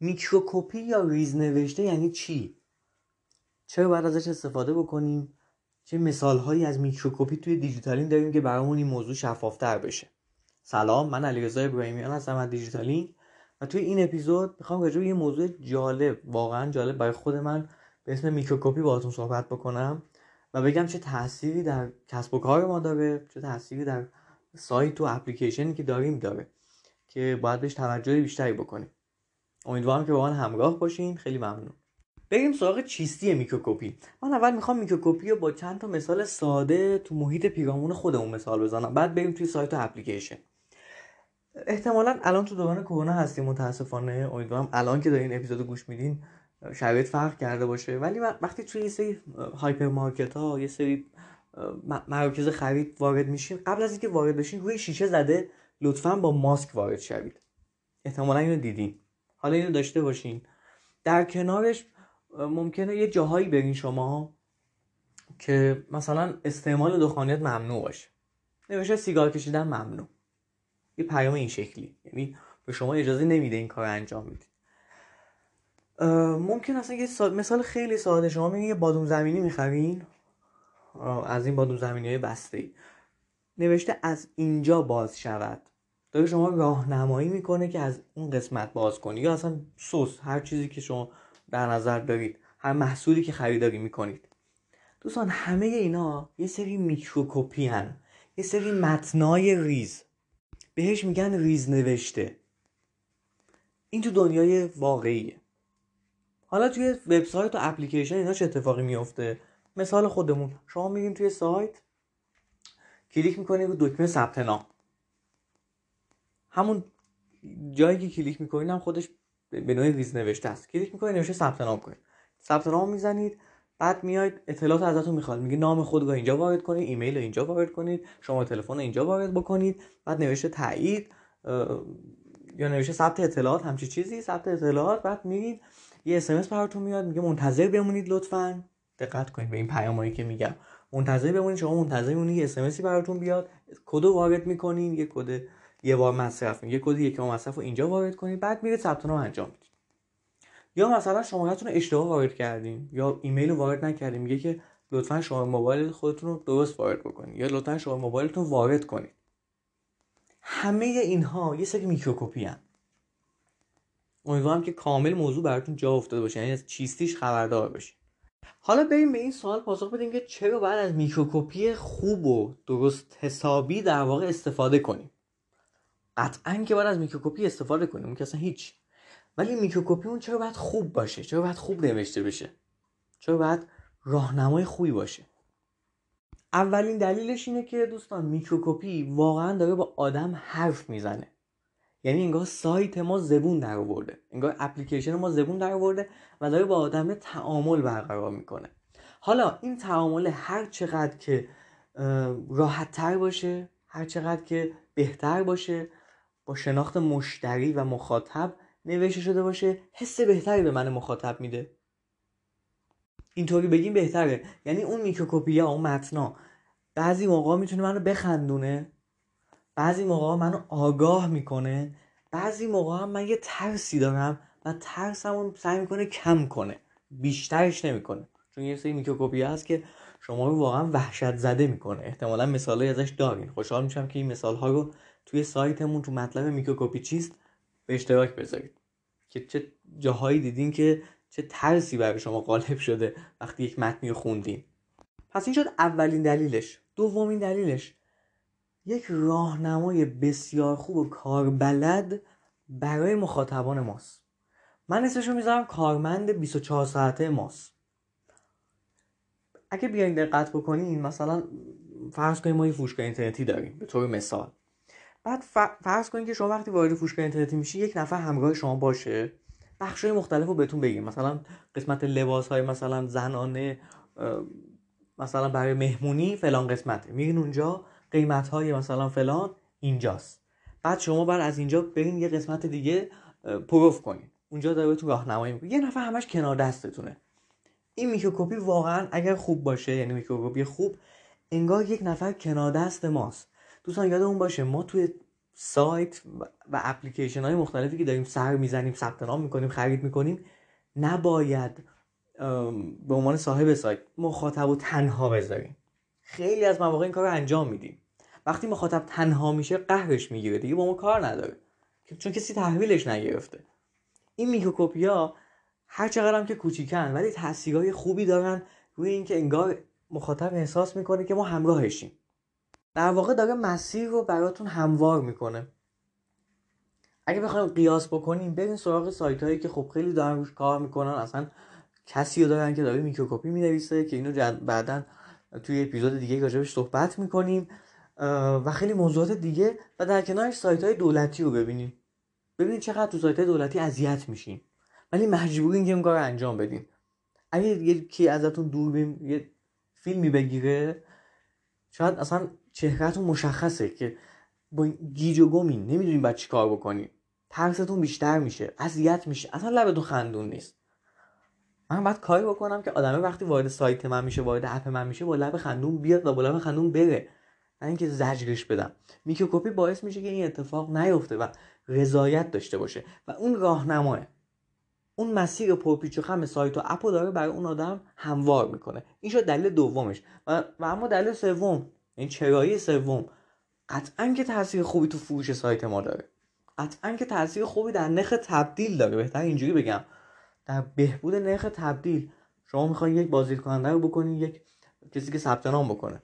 microcopy یا ریزنوشته یعنی چی؟ چرا باید ازش استفاده بکنیم؟ چه مثال هایی از microcopy توی دیجیتالین داریم که برامون این موضوع شفافتر بشه؟ سلام من علیرضا ابراهیمیان هستم از دیجیتالین و توی این اپیزود می‌خوام راجع یه موضوع جالب واقعا جالب برای خود من به اسم microcopy باهاتون صحبت بکنم و بگم چه تأثیری در کسب و کار ما داره چه تأثیری در سایت و اپلیکیشنی که داریم داره که باید بهش توجه بیشتری بکنیم. امیدوارم که با من همراه باشین. خیلی ممنون. بریم سراغ چیستی microcopy. من اول می‌خوام microcopy رو با چند تا مثال ساده تو محیط پیرامون خودمون مثال بزنم. بعد بریم توی سایت و اپلیکیشن. احتمالا الان تو دوران کرونا هستیم متاسفانه. امیدوارم الان که دارین اپیزود گوش میدین شرایط فرق کرده باشه. ولی وقتی توی یه سری هایپر مارکت ها یه سری مراکز خرید وارد میشین قبل از اینکه وارد بشین روی شیشه زده لطفا با ماسک وارد شوید. احتمالا اینو دیدین. حالا اینو داشته باشین. در کنارش ممکنه یه جاهایی برین شما که مثلا استعمال دخانیات ممنوع باشه. نوشته سیگار کشیدن ممنوع. یه پیام این شکلی. یعنی به شما اجازه نمیده این کار انجام بدید. ممکن اصلا یه مثال خیلی ساده. شما میگین یه بادوم زمینی می‌خرین؟ از این بادوم زمینی های بسته نوشته از اینجا باز شود. داره شما راهنمایی می‌کنه که از اون قسمت باز کنی. یا اصلا سس هر چیزی که شما در نظر دارید هر محصولی که خریداری می‌کنید. دوستان همه اینا یه سری microcopy هن یه سری متنای ریز. بهش میگن ریز نوشته. این تو دنیای واقعیه. حالا توی وبسایت و اپلیکیشن اینا چه اتفاقی میفته مثال خودمون. شما میرین توی سایت کلیک می‌کنید رو دکمه ثبت نام. همون جایی که کلیک می‌کنید هم خودش به نوعی ریز نوشته است. کلیک می‌کنید نوشته ثبت نام کنید ثبت نام می‌زنید بعد میاید اطلاعات ازتون می‌خواد. میگه نام خود رو اینجا وارد کنید ایمیل رو اینجا وارد کنید شماره تلفن اینجا وارد بکنید بعد نوشته تایید یا نوشته ثبت اطلاعات همچی چیزی. ثبت اطلاعات بعد میرید یه اسمس براتون میاد میگه منتظر بمونید لطفا. دقت کنید به این پیامایی که میگم. منتظر بمونید شما منتظر بمونید یه اسمسی براتون بیاد. کد وارد می‌کنین یه کد یه بار مصرف یه کد یک بار مصرف رو اینجا وارد کنید بعد میرید ثبت نام انجام می‌دید یا مثلا شمارهتون رو اشتباه وارد کردین یا ایمیل رو وارد نکردین میگه که لطفا شماره موبایل خودتون رو درست وارد بکنید یا لطفا شماره موبایلتون وارد کنید همه اینها یه سری microcopy هن. امیدوارم که کامل موضوع براتون جا افتاده باشه یعنی از چیستیش خبردار باشین حالا بریم به این سوال پاسخ بدیم که چرا باید از microcopy خوب و درست حسابی در واقع استفاده کنیم؟ قطعا که باید از microcopy استفاده کنیم که اصلا هیچ. ولی microcopy اون چرا باید خوب باشه؟ چرا باید خوب نوشته بشه؟ چرا باید راهنمای خوبی باشه؟ اولین دلیلش اینه که دوستان میکروکوپی واقعا داره با آدم حرف می‌زنه. یعنی انگار سایت ما زبون در آورده انگار اپلیکیشن ما زبون در آورده و داره با آدم تعامل برقرار می‌کنه. حالا این تعامل هر چقدر که راحت تر باشه هر چقدر که بهتر باشه با شناخت مشتری و مخاطب نوشته شده باشه حس بهتری به من مخاطب میده. اینطوری بگیم بهتره. یعنی اون میکروکوپیا اون متنا بعضی موقع می‌تونه منو بخندونه بعضی موقع منو آگاه می‌کنه بعضی موقع هم من یه ترسی دارم و ترسمون سعی می‌کنه کم کنه. بیشترش نمی‌کنه. چون یه سری میکروکوپیا هست که شما رو واقعا وحشت زده می‌کنه. احتمالا مثالای ازش دارین. خوشحال میشم که این مثال ها رو توی سایتمون تو مطلب میکروکوپی چیست به اشتراک بذارید. که چه جاهایی دیدین که چه ترسی برای شما غالب شده وقتی یک متنی رو خوندین. پس این شد اولین دلیلش. دومین دلیلش. یک راهنمای بسیار خوب و کاربلد برای مخاطبان ماست. من اسمشو می‌ذارم کارمند 24 ساعته ماست. اگه بیاین دقت بکنین مثلا فرض کنیم ما یه فروشگاه اینترنتی داریم به طور مثال. بعد فرض کنید که شما وقتی وارد فروشگاه اینترنتی میشی یک نفر همراه شما باشه. بخش های مختلف رو بهتون بگیم. مثلا قسمت لباس های مثلا زنانه مثلا برای مهمونی فلان قسمته. میرین اونجا قیمت های مثلا فلان اینجاست. بعد شما بعد از اینجا برین یه قسمت دیگه پرو کنین. اونجا داره بهتون راهنمایی می‌کنه. یه نفر همش کنار دستتونه. این microcopy واقعا اگر خوب باشه یعنی microcopy خوب انگار یک نفر کنار دست ماست. دوستان یادمون باشه ما توی سایت و اپلیکیشن های مختلفی که داریم سر می‌زنیم ثبت نام می‌کنیم خرید می‌کنیم نباید به عنوان صاحب سایت مخاطب و تنها بذاریم. خیلی از مواقع این کار رو انجام میدیم. وقتی مخاطب تنها میشه قهرش می‌گیره دیگه با ما کار نداره. چون کسی تحویلش نگرفته. این میکروکوپیا هر چقدر هم که کوچیکن ولی تاثیرهای خوبی دارن روی اینکه انگار مخاطب احساس می‌کنه که ما همراهشیم. در واقع داره مسیر رو براتون هموار می‌کنه. اگه بخوایم قیاس بکنیم بریم سراغ سایت هایی که خب خیلی دارن روش کار می‌کنن. اصلا کسی رو دارن که داره میکروکوپی می‌نویسه که اینو بعدا توی اپیزود دیگه راجبش صحبت می‌کنیم و خیلی موضوعات دیگه. و در کنارش سایت های دولتی رو ببینیم. ببینید چقدر تو سایت های دولتی اذیت میشین ولی مجبورین که این کار رو انجام بدین. اگه یکی ازتون دوربین یه فیلمی بگیره شاید اصلا چهرهتون مشخصه که با گیج و گمین نمی‌دونین باید چی کار بکنین. ترستون بیشتر میشه اذیت میشه اصلا لبتون خندون نیست. من باید کاری بکنم که آدمه وقتی وارد سایت من میشه وارد اپ من میشه با لب خندون بیاد و با لب خندون بره. نه اینکه زجرش بدم. microcopy باعث میشه که این اتفاق نیفته و رضایت داشته باشه. و اون راهنماه. اون مسیر پرپیچ و خم سایت و اپو داره برای اون آدم هموار می‌کنه. این شد دلیل دومش. و, و اما دلیل سوم این چرایی سوم قطعا که تاثیر خوبی تو فروش سایت ما داره. قطعا که تاثیر خوبی در نرخ تبدیل داره. بهتر اینجوری بگم. در بهبود نرخ تبدیل شما می‌خواین یک بازدید کننده رو بکنین یک کسی که ثبت نام بکنه.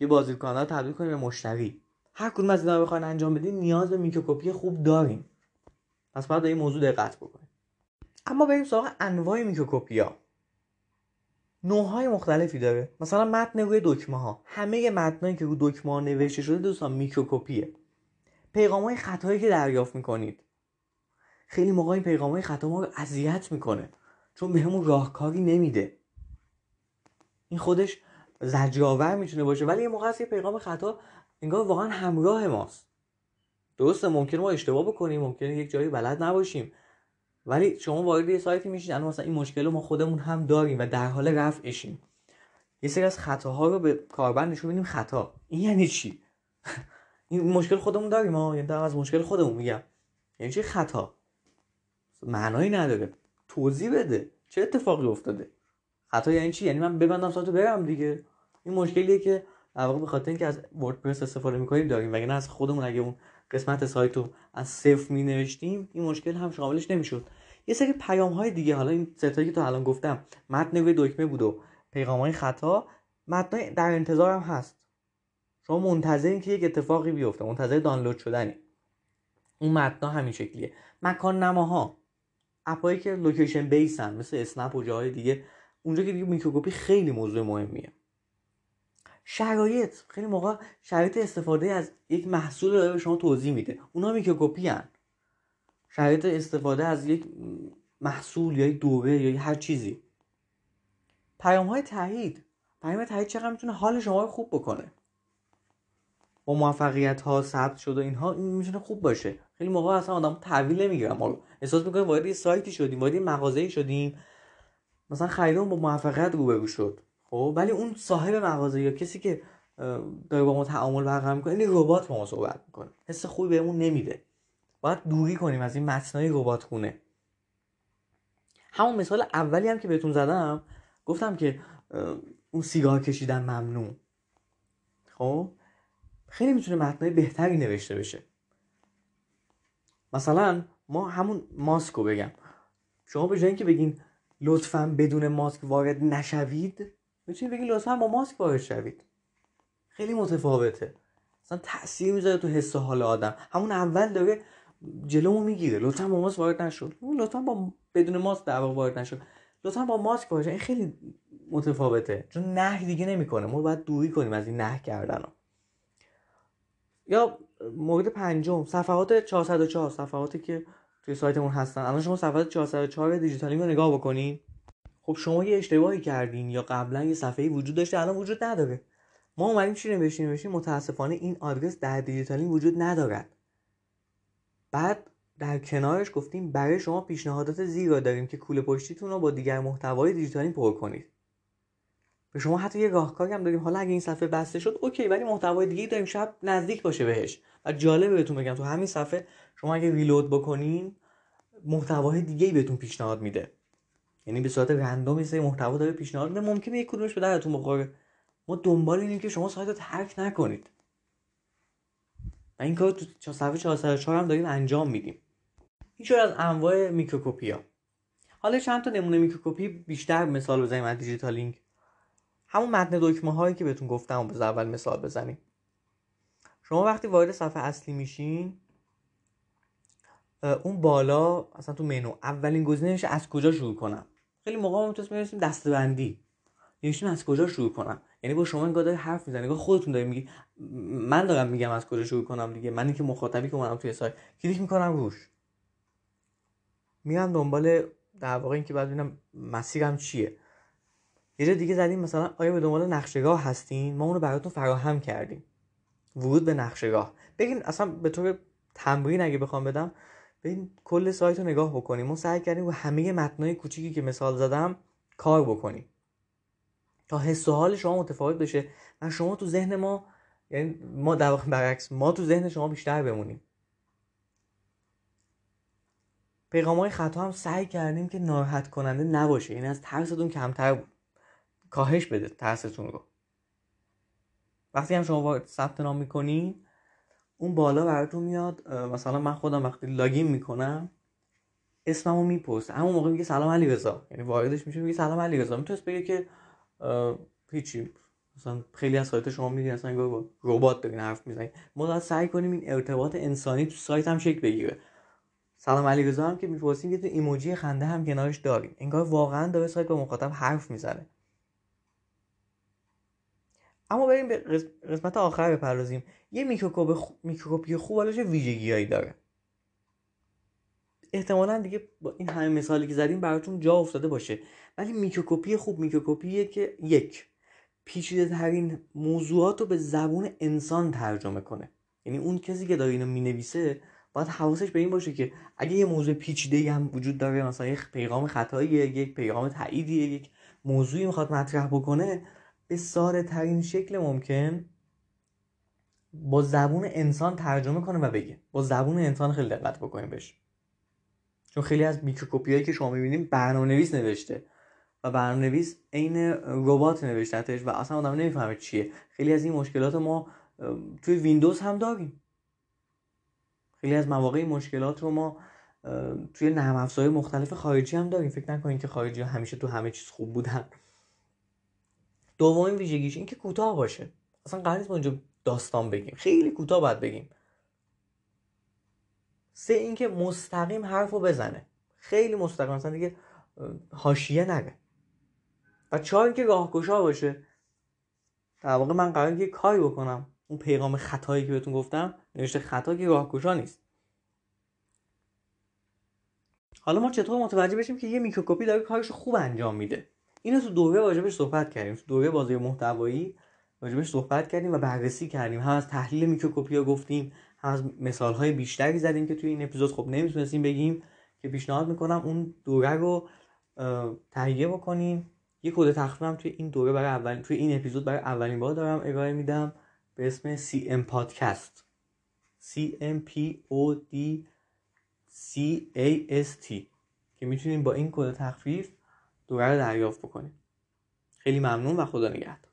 یه بازدید کننده رو تبدیل کنین به مشتری. هر کدوم از اینا رو بخواین انجام بدین نیاز به میکروکوپی خوب داریم پس باید این موضوع دقت بکنیم اما بریم سراغ انواع میکروکوپیا. نوعهای مختلفی داره. مثلا متن روی دکمه ها همه متنایی که روی دکمه ها نوشته شده دوستان میکروکوپیه. پیغام های خطایی که دریافت می‌کنید. خیلی موقع این پیغام های خطا ما رو اذیت می‌کنه. چون بهمون راهکاری نمیده. این خودش زجرآور می‌تونه باشه. ولی یه موقع هست یه پیغام خطا انگار واقعا همراه ماست. درسته ممکن ما اشتباه بکنیم. ممکنه یک جایی بلد نباشیم. ولی شما وارد یه سایتی میشین الان مثلا این مشکل رو ما خودمون هم داریم و در حال رفعشیم. یه سری از خطاها رو به کاربر نشون بدیم خطا. این یعنی چی؟ این مشکل خودمون داریم ما یعنی از مشکل خودمون میگم. یعنی چی خطا؟ معنایی نداره. توضیح بده. چه اتفاقی افتاده؟ خطا یعنی چی؟ یعنی من ببندم سایتو برم دیگه. این مشکلیه که در واقع به خاطر اینکه از وردپرس استفاده می‌کنیم داریم وگرنه از خودمون اگه اون قسمت سایت از صفر می نوشتیم این مشکل هم شاملش نمی‌شد. یه سری پیام های دیگه حالا این ستایی که تا الان گفتم متن روی دکمه بود و پیغام های خطا متن در انتظار هم هست. شما منتظرین که یک اتفاقی بیفته منتظر دانلود شدنی. اون متن همین شکلیه. مکان نماها اپایی که location base ان مثل اسنپ و جاهای دیگه اونجا که دیگه microcopy خیلی موضوع مهمیه. شرایط. خیلی موقع شرایط استفاده از یک محصول رو به شما توضیح میده. اونا microcopy هن. شرایط استفاده از یک محصول یا یک دوره یا هر چیزی. پیام های تایید. پیام تایید چقدر می‌تونه حال شما رو خوب بکنه. با موفقیت ها ثبت شده اینها این می‌تونه خوب باشه. خیلی موقع اصلا آدم تحویل نمی‌گیرن ما احساس می‌کنیم وارد یه سایتی شدیم وارد یه مغازه‌ای شدیم. مثلا خریدمون با موفقیت روبرو شد. خب ولی اون صاحب مغازه یا کسی که داره با ما تعامل برقرار می‌کنه این ربات با ما صحبت می‌کنه. حس خوبی بهمون نمیده. باید دوری کنیم از این متنای ربات خونه. همون مثال اولی هم که بهتون زدم گفتم که اون سیگار کشیدن ممنوع. خب؟ خیلی می‌تونه متنای بهتری نوشته بشه. مثلا ما همون ماسک رو بگم. شما به جای اینکه بگین لطفا بدون ماسک وارد نشوید می‌تونید بگین لطفا با ماسک وارد شوید. خیلی متفاوته. مثلا تاثیر می‌ذاره تو حس حال آدم. همون اول داره جلومو می‌گیره. لطفا با ماسک وارد نشد لطفا با بدون ماسک در وارد نشد لطفا با ماسک وارد این خیلی متفاوته. چون نه دیگه نمی‌کنه. ما باید دوری کنیم از این نه کردن ها. یا مورد پنجم صفحات 404 صفحاتی که توی سایتمون هستن. الان شما صفحات 404 دیجیتالی رو نگاه بکنین. خب شما یه اشتباهی کردین یا قبلا یه صفحه وجود داشته الان وجود نداره. ما اومدیم چی نوشتیم؟ نوشتیم متاسفانه این آدرس در دیجیتالی وجود ندارد. بعد در کنارش گفتیم برای شما پیشنهادات را داریم که کوله پشتیتون رو با دیگر محتوای دیجیتالی پر کنید. به شما حتی یه راهکاری هم داریم. حالا اگه این صفحه بسته شد اوکی ولی محتوای دیگه داریم. شب نزدیک باشه بهش. و جالبه بهتون بگم تو همین صفحه شما اگه ریلود بکنین محتوای دیگه بهتون پیشنهاد میده. یعنی به صورت رندوم یه محتوا داره پیشنهاد میده. ممکنه یک کدومش به درتون بخوره. ما دنبال اینیم که شما سایت رو ترک نکنید. و این کار تو صفحه 404 هم داریم انجام میدیم. این شد از انواع microcopy ا؟ حالا چند تا نمونه microcopy بیشتر مثال بزنیم از دیجیتال لینک. همون متن دکمه هایی که بهتون گفتم به اول مثال بزنیم. شما وقتی وارد صفحه اصلی میشین اون بالا اصلا تو منو اولین گزینه از کجا شروع کنم؟ خیلی موقع ما می‌تونیم برسیم دسته‌بندی. نوشتیم از کجا شروع کنم؟ یعنی با شما انگار داری حرف می‌زنی انگار خودتون داری میگی من دارم میگم از کجا شروع کنم دیگه من که مخاطبی که اومدم توی سایت کلیک می‌کنم روش. میرم دنبال در واقع اینکه بعد ببینم مسیرم چیه. یه جا دیگه زدیم مثلا آیا به دنبال نقشهگاه هستین؟ ما اونو براتون فراهم کردیم. ورود به نقشهگاه بگین اصلا به طور تمرین اگه بخوام بدم ببین کل سایت رو نگاه بکنیم. ما سعی کردیم و همه متنای کوچیکی که مثال زدم کار بکنیم. تا حس و حال شما متفاوت بشه. و شما تو ذهن ما یعنی ما در واقع برعکس ما تو ذهن شما بیشتر بمونیم. پیغام های خطا هم سعی کردیم که ناراحت کننده نباشه. یعنی از ترستون کمتر کاهش بده ترستون رو. وقتی هم شما وارد ثبت نام می‌کنین اون بالا براتون میاد مثلا من خودم وقتی لاگین می‌کنم اسممو می‌پرسه. همون موقع میگه سلام علی رضا یعنی واردش میشه میگه سلام علی رضا می‌تونست بگه که هیچی. مثلا خیلی از سایت شما میدین اصلا با ربات دارین حرف می‌زنین. ما باید سعی کنیم این ارتباط انسانی تو سایت هم شکل بگیره. سلام علی هم که می‌پرسیم یه ایموجی خنده هم کنارش داریم. انگار واقعا داره سایت با مخاطب حرف می‌زنه. اما بریم به قسمت آخر بپردازیم. یه میکروکوپی خوب حالا چه ویژگیهایی داره؟ احتمالا دیگه با این همه مثالی که زدیم براتون جا افتاده باشه. ولی میکروکوپی خوب میکروکوپیه که یک پیچیده ترین موضوعات رو به زبون انسان ترجمه کنه. یعنی اون کسی که داره اینو می‌نویسه باید حواسش به این باشه که اگه یه موضوع پیچیده هم وجود داره مثلا یک پیغام خطاییه یک پیغام تاییدیه یک موضوعی می‌خواد مطرح بکنه به ساده ترین شکل ممکن با زبون انسان ترجمه کنه و بگه. با زبون انسان خیلی دقت بکنیم بهش. چون خیلی از microcopy که شما می‌بینیم برنامه نویس نوشته و برنامه نویس عین ربات نوشتتش و اصلا آدم نمی‌فهمه چیه. خیلی از این مشکلات ما توی ویندوز هم داریم. خیلی از مواقع مشکلات رو ما توی نرم افزارهای مختلف خارجی هم داریم. فکر نکنید که خارجی همیشه تو همه چیز خوب بودن. دومین ویژگیش این که کوتاه باشه. اصلا قرار نیست ما اینجا داستان بگیم. خیلی کوتاه باید بگیم. سه اینکه مستقیم حرف رو بزنه. خیلی مستقیم مثلا دیگه حاشیه نگه. و چهار اینکه راهگشا باشه. در واقع من قرار یه کاری بکنم. اون پیغام خطایی که بهتون گفتم نوشته خطا که راهگشا نیست. حالا ما چطور متوجه بشیم که یه میکروکوپی داره کارش خوب انجام میده؟ اینو تو دوره راجبش صحبت کردیم. تو دوره بازی محتوایی راجبش صحبت کردیم و بررسی کردیم. هم از تحلیل میکروکوپیا گفتیم هم از مثال های بیشتری زدیم که توی این اپیزود. خب نمی‌تونستیم بگیم که پیشنهاد می‌کنم اون دوره رو تهیه بکنیم یه کد تخفیف توی این دوره برای اول توی این اپیزود برای اولین بار دارم ارائه میدم. به اسم CM پادکست CM P O D C A S T. که می‌تونیم با این کد تخفیف دوره رو دریافت بکنیم خیلی ممنون و خدا نگهدار.